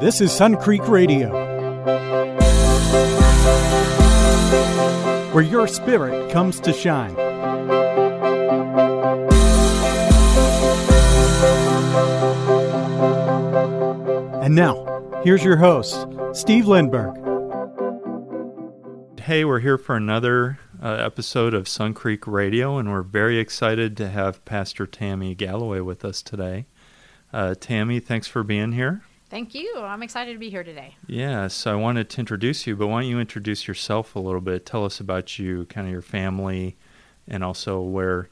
This is Sun Creek Radio, where your spirit comes to shine. And now, here's your host, Steve Lindberg. Hey, we're here for another uh, episode of Sun Creek Radio, and we're very excited to have Pastor Tammy Galloway with us today. Uh, Tammy, thanks for being here. Thank you. I'm excited to be here today. Yeah, so I wanted to introduce you, but why don't you introduce yourself a little bit? Tell us about you, kind of your family, and also where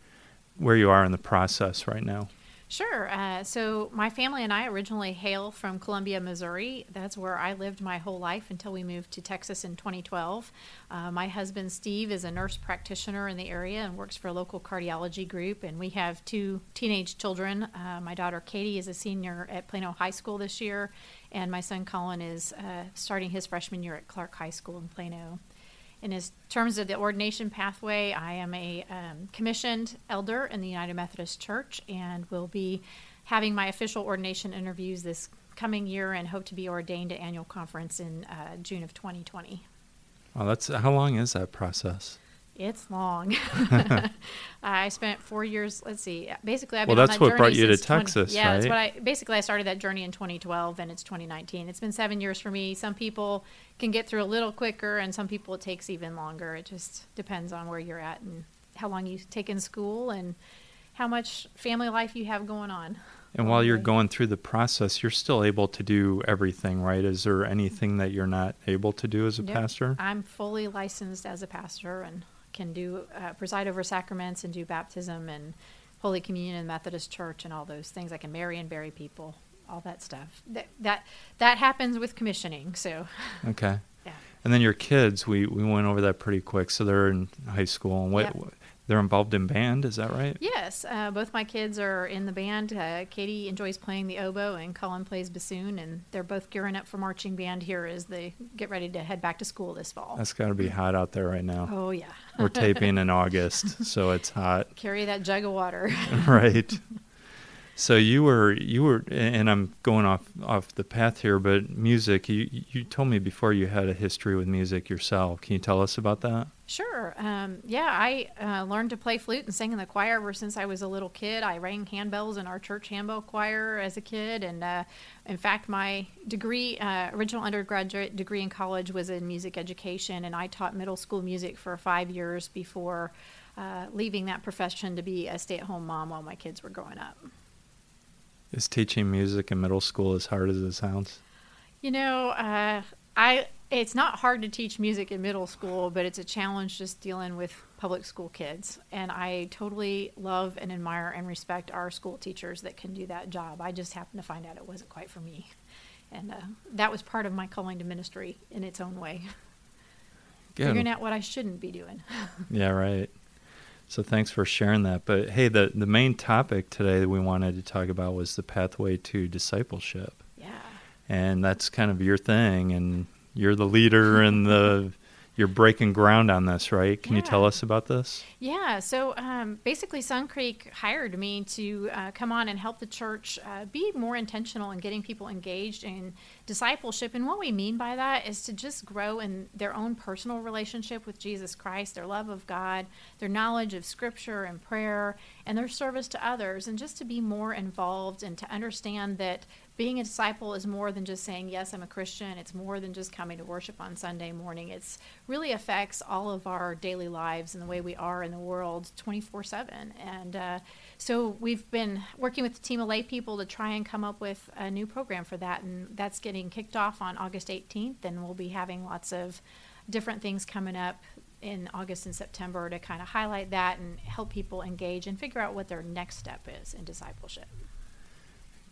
where you are in the process right now. Sure. Uh, so, my family and I originally hail from Columbia, Missouri. That's where I lived my whole life until we moved to Texas in 2012. Uh, my husband, Steve, is a nurse practitioner in the area and works for a local cardiology group. And we have two teenage children. Uh, my daughter, Katie, is a senior at Plano High School this year, and my son, Colin, is uh, starting his freshman year at Clark High School in Plano. In his terms of the ordination pathway, I am a um, commissioned elder in the United Methodist Church and will be having my official ordination interviews this coming year and hope to be ordained at annual conference in uh, June of 2020. Well, that's how long is that process? It's long. I spent four years. Let's see. Basically, I've been. well, been that's on that what brought you to 20 Texas, yeah, that's what I basically I started that journey in 2012, and it's 2019. It's been seven years for me. Some people can get through a little quicker, and some people it takes even longer. It just depends on where you're at and how long you take in school and how much family life you have going on. And while you're going through the process, you're still able to do everything, right? Is there anything that you're not able to do as a Yep. pastor? I'm fully licensed as a pastor and can do uh, preside over sacraments and do baptism and Holy Communion in the Methodist Church and all those things. I can marry and bury people, all that stuff. That that that happens with commissioning. So Okay. yeah, And then your kids, we, we went over that pretty quick. So they're in high school and what, Yep. They're involved in band, is that right? yes, uh, both my kids are in the band. Uh, Katie enjoys playing the oboe and Colin plays bassoon, and they're both gearing up for marching band here as they get ready to head back to school this fall. That's got to be hot out there right now. oh yeah, We're taping in August, so it's hot, carry that jug of water. right? So you were you were, and I'm going off off the path here, but music. You you told me before you had a history with music yourself. Can you tell us about that? Sure. Um, yeah, I uh, learned to play flute and sing in the choir ever since I was a little kid. I rang handbells in our church handbell choir as a kid, and uh, in fact, my degree, uh, original undergraduate degree in college, was in music education, and I taught middle school music for five years before uh, leaving that profession to be a stay-at-home mom while my kids were growing up. Is teaching music in middle school as hard as it sounds? You know, uh, I it's not hard to teach music in middle school, but it's a challenge just dealing with public school kids. And I totally love and admire and respect our school teachers that can do that job. I just happened to find out it wasn't quite for me, and uh, that was part of my calling to ministry in its own way, Good. figuring out what I shouldn't be doing. Yeah, right. So thanks for sharing that. But hey, the the main topic today that we wanted to talk about was the pathway to discipleship. Yeah. And that's kind of your thing and you're the leader and the you're breaking ground on this, right? Can you tell us about this? Yeah, so um, basically, Sun Creek hired me to uh, come on and help the church uh, be more intentional in getting people engaged in discipleship. And what we mean by that is to just grow in their own personal relationship with Jesus Christ, their love of God, their knowledge of Scripture and prayer, and their service to others, and just to be more involved and to understand that being a disciple is more than just saying, Yes, I'm a Christian. It's more than just coming to worship on Sunday morning. It's really affects all of our daily lives and the way we are in the world 24 7. And uh, so we've been working with a team of lay people to try and come up with a new program for that. And that's getting kicked off on August 18th. And we'll be having lots of different things coming up in August and September to kind of highlight that and help people engage and figure out what their next step is in discipleship.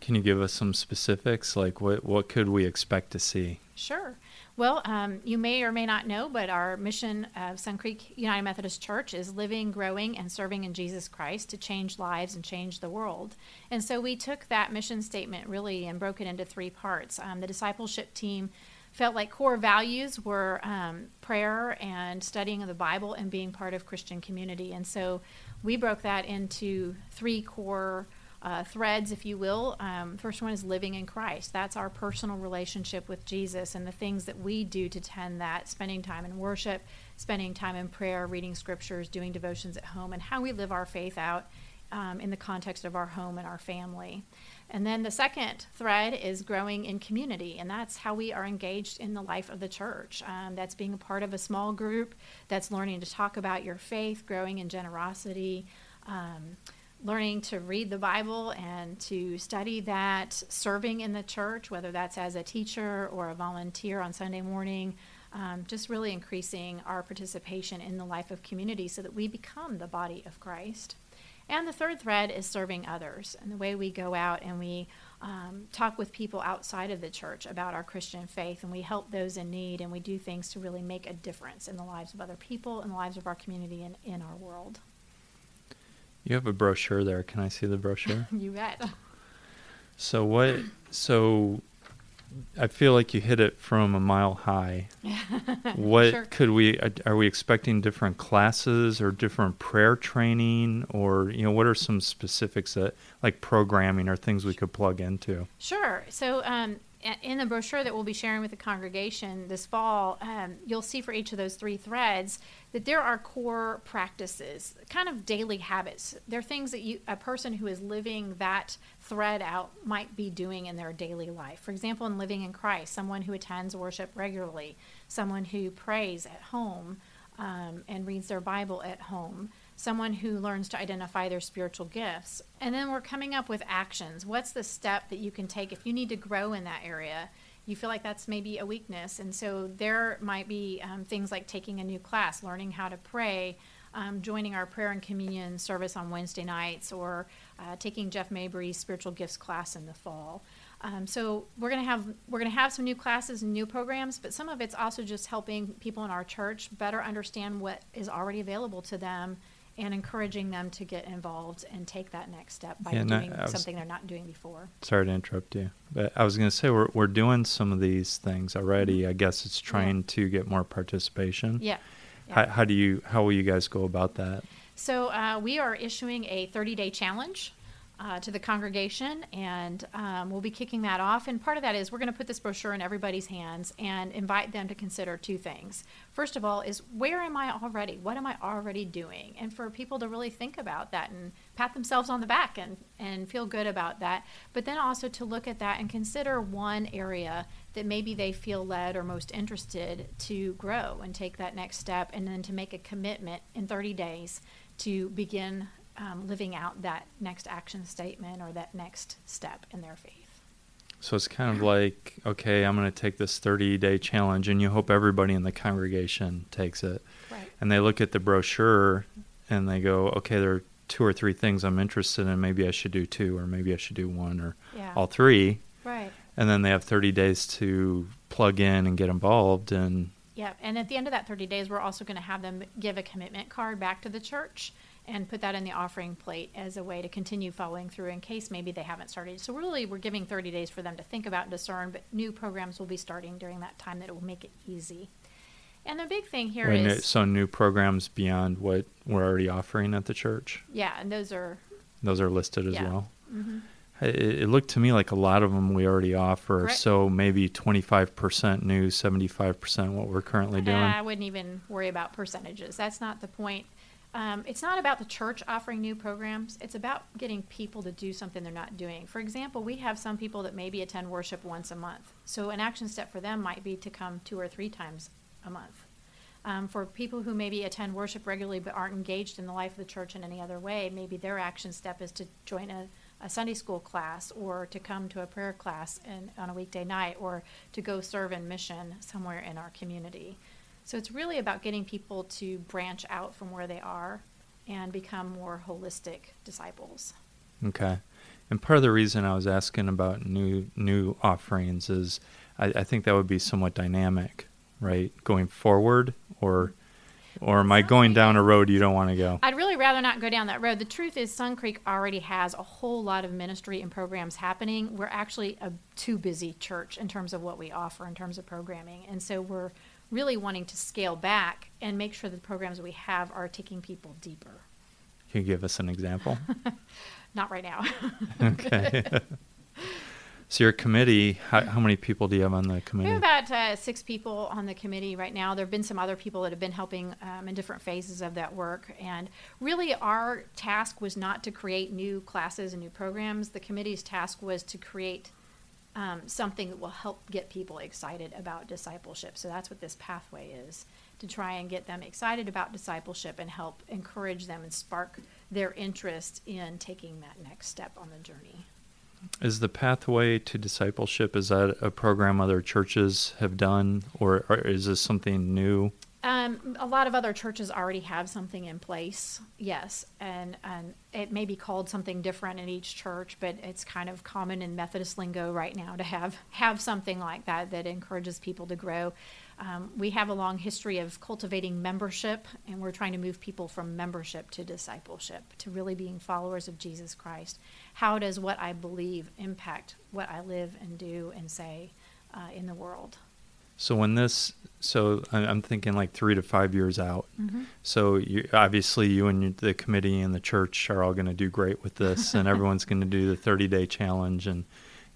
Can you give us some specifics? Like what what could we expect to see? Sure. Well, um, you may or may not know, but our mission of Sun Creek United Methodist Church is living, growing, and serving in Jesus Christ to change lives and change the world. And so we took that mission statement really and broke it into three parts. Um, the discipleship team felt like core values were um, prayer and studying of the Bible and being part of Christian community. And so we broke that into three core uh, threads, if you will. Um, first one is living in Christ. That's our personal relationship with Jesus and the things that we do to tend that, spending time in worship, spending time in prayer, reading scriptures, doing devotions at home, and how we live our faith out um, in the context of our home and our family. And then the second thread is growing in community, and that's how we are engaged in the life of the church. Um, that's being a part of a small group, that's learning to talk about your faith, growing in generosity, um, learning to read the Bible and to study that, serving in the church, whether that's as a teacher or a volunteer on Sunday morning. Um, just really increasing our participation in the life of community so that we become the body of Christ. And the third thread is serving others and the way we go out and we um, talk with people outside of the church about our Christian faith and we help those in need and we do things to really make a difference in the lives of other people in the lives of our community and in our world. You have a brochure there. Can I see the brochure? you bet. So what? So I feel like you hit it from a mile high. what Sure. could we? uh, Are we expecting different classes or different prayer training, or you know, what are some specifics that like programming or things we could plug into? Sure. So, um, in the brochure that we'll be sharing with the congregation this fall, um, you'll see for each of those three threads that there are core practices, kind of daily habits. They're things that you, a person who is living that thread out might be doing in their daily life. For example, in living in Christ, someone who attends worship regularly, someone who prays at home um, and reads their Bible at home, someone who learns to identify their spiritual gifts. And then we're coming up with actions. What's the step that you can take if you need to grow in that area? You feel like that's maybe a weakness. And so there might be um, things like taking a new class, learning how to pray, um, joining our prayer and communion service on Wednesday nights, or uh, taking Jeff Mabry's spiritual gifts class in the fall. Um, so we're gonna have we're gonna have some new classes and new programs, but some of it's also just helping people in our church better understand what is already available to them, and encouraging them to get involved and take that next step by Yeah, doing was- something they're not doing before. Sorry to interrupt you, but I was going to say we're we're doing some of these things already. I guess it's trying to get more participation. Yeah. yeah. How, how do you? How will you guys go about that? So uh, we are issuing a 30-day challenge uh, to the congregation, and um, we'll be kicking that off. And part of that is we're going to put this brochure in everybody's hands and invite them to consider two things. First of all, is where am I already? What am I already doing? And for people to really think about that and pat themselves on the back and and feel good about that. But then also to look at that and consider one area that maybe they feel led or most interested to grow and take that next step, and then to make a commitment in 30 days to begin um, living out that next action statement or that next step in their faith. So it's kind of like, okay, I'm going to take this 30 day challenge, and you hope everybody in the congregation takes it. Right. And they look at the brochure and they go, okay, there are two or three things I'm interested in. Maybe I should do two, or maybe I should do one, or Yeah. all three. Right. And then they have 30 days to plug in and get involved. And Yeah. And at the end of that 30 days, we're also going to have them give a commitment card back to the church and put that in the offering plate as a way to continue following through in case maybe they haven't started. So really, we're giving 30 days for them to think about and discern, but new programs will be starting during that time that will make it easy. And the big thing here is, it, so new programs beyond what we're already offering at the church, yeah, and those are, those are listed as Yeah. well. mhm. It, it looked to me like a lot of them we already offer. So maybe 25% new, 75% what we're currently doing. I wouldn't even worry about percentages. That's not the point. Um, it's not about the church offering new programs. It's about getting people to do something they're not doing. For example, we have some people that maybe attend worship once a month. So an action step for them might be to come two or three times a month. Um, for people who maybe attend worship regularly but aren't engaged in the life of the church in any other way, maybe their action step is to join a, a Sunday school class or to come to a prayer class in, on a weekday night or to go serve in mission somewhere in our community. So it's really about getting people to branch out from where they are and become more holistic disciples. Okay. And part of the reason I was asking about new new offerings is I, I think that would be somewhat dynamic, right? Going forward or or am I going down a road you don't want to go? I'd really rather not go down that road. The truth is, Sun Creek already has a whole lot of ministry and programs happening. We're actually a too busy church in terms of what we offer in terms of programming. And so we're really wanting to scale back and make sure the programs we have are taking people deeper. Can you give us an example? Not right now. okay. so your committee, how, how, many people do you have on the committee? We have about uh, six people on the committee right now. There have been some other people that have been helping um, in different phases of that work. And really, our task was not to create new classes and new programs. The committee's task was to create um, something that will help get people excited about discipleship. So that's what this pathway is to try and get them excited about discipleship and help encourage them and spark their interest in taking that next step on the journey. Is the pathway to discipleship is that a program other churches have done, or, or is this something new? Um, a lot of other churches already have something in place, yes, and and it may be called something different in each church, but it's kind of common in Methodist lingo right now to have have something like that that encourages people to grow. Um, we have a long history of cultivating membership, and we're trying to move people from membership to discipleship, to really being followers of Jesus Christ. How does what I believe impact what I live and do and say uh, in the world? So when this, so I'm thinking like three to five years out. Mm-hmm. So you, obviously you and the committee and the church are all going to do great with this, and everyone's going to do the 30 day challenge, and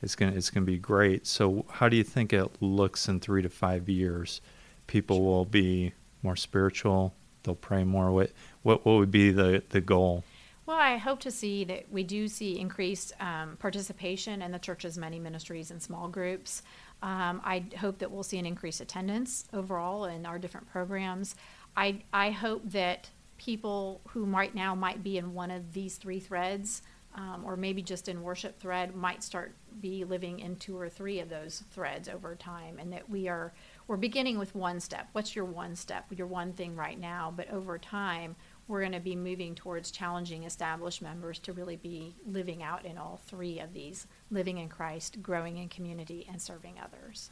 it's going to it's going to be great. So how do you think it looks in three to five years? People will be more spiritual. They'll pray more. What what what would be the the goal? Well, I hope to see that we do see increased um, participation in the church's many ministries and small groups. Um, I hope that we'll see an increased attendance overall in our different programs. I, I hope that people who right now might be in one of these three threads, um, or maybe just in worship thread, might start be living in two or three of those threads over time, and that we are we're beginning with one step. What's your one step? Your one thing right now, but over time we're going to be moving towards challenging established members to really be living out in all three of these living in Christ, growing in community, and serving others.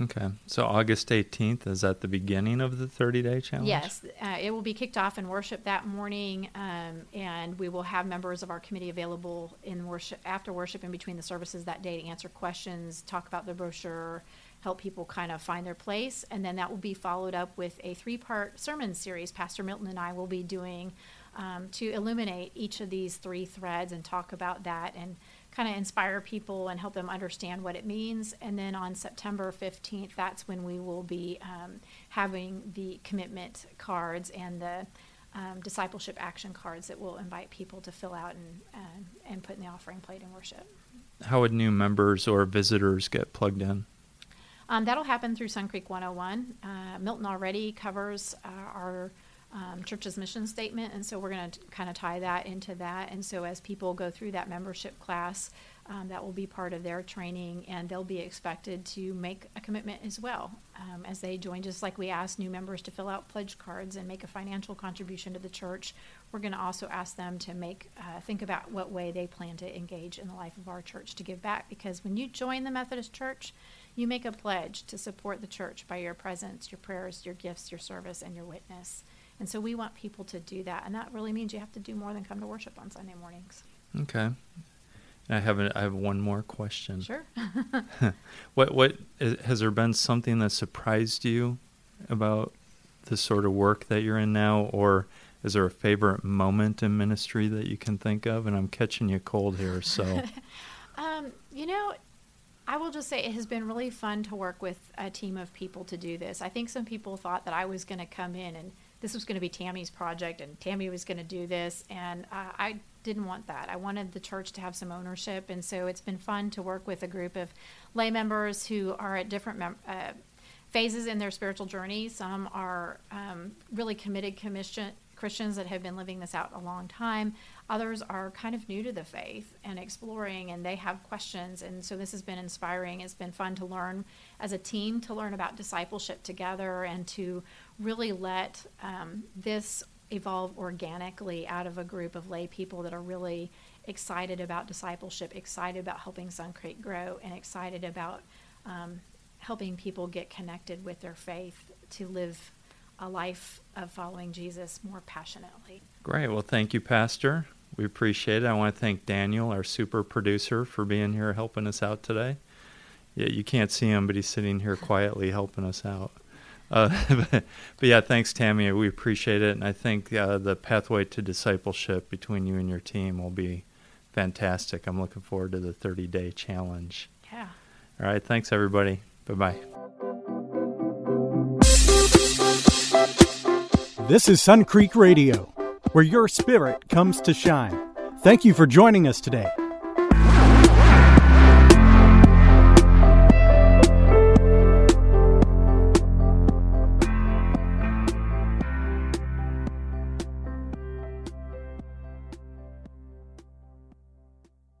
Okay. So August 18th, is that the beginning of the 30 day challenge? Yes. Uh, it will be kicked off in worship that morning, um, and we will have members of our committee available in worship after worship in between the services that day to answer questions, talk about the brochure, help people kind of find their place. And then that will be followed up with a three part sermon series Pastor Milton and I will be doing um, to illuminate each of these three threads and talk about that and kind of inspire people and help them understand what it means. And then on September 15th, that's when we will be um, having the commitment cards and the um, discipleship action cards that will invite people to fill out and, uh, and put in the offering plate in worship. How would new members or visitors get plugged in? Um, that'll happen through Sun Creek 101. Uh, Milton already covers uh, our um, church's mission statement, and so we're going to kind of tie that into that. And so as people go through that membership class, um, that will be part of their training, and they'll be expected to make a commitment as well um, as they join. Just like we ask new members to fill out pledge cards and make a financial contribution to the church, we're going to also ask them to make uh, think about what way they plan to engage in the life of our church to give back. Because when you join the Methodist Church, you make a pledge to support the church by your presence, your prayers, your gifts, your service, and your witness. And so we want people to do that. And that really means you have to do more than come to worship on Sunday mornings. Okay. I have a, I have one more question. Sure. what what has there been something that surprised you about the sort of work that you're in now, or is there a favorite moment in ministry that you can think of? And I'm catching you cold here, so. um, you know, I will just say it has been really fun to work with a team of people to do this. I think some people thought that I was going to come in and this was going to be Tammy's project and Tammy was going to do this. And uh, I didn't want that. I wanted the church to have some ownership. And so it's been fun to work with a group of lay members who are at different mem- uh, phases in their spiritual journey. Some are um, really committed commission Christians that have been living this out a long time. Others are kind of new to the faith and exploring, and they have questions. And so this has been inspiring. It's been fun to learn as a team to learn about discipleship together and to really let um, this evolve organically out of a group of lay people that are really excited about discipleship, excited about helping Sun Creek grow, and excited about um, helping people get connected with their faith to live a life of following Jesus more passionately. Great. Well, thank you, Pastor. We appreciate it. I want to thank Daniel, our super producer, for being here helping us out today. Yeah, you can't see him, but he's sitting here quietly helping us out. Uh, but, but, yeah, thanks, Tammy. We appreciate it. And I think uh, the pathway to discipleship between you and your team will be fantastic. I'm looking forward to the 30 day challenge. Yeah. All right. Thanks, everybody. Bye bye. This is Sun Creek Radio, where your spirit comes to shine. Thank you for joining us today.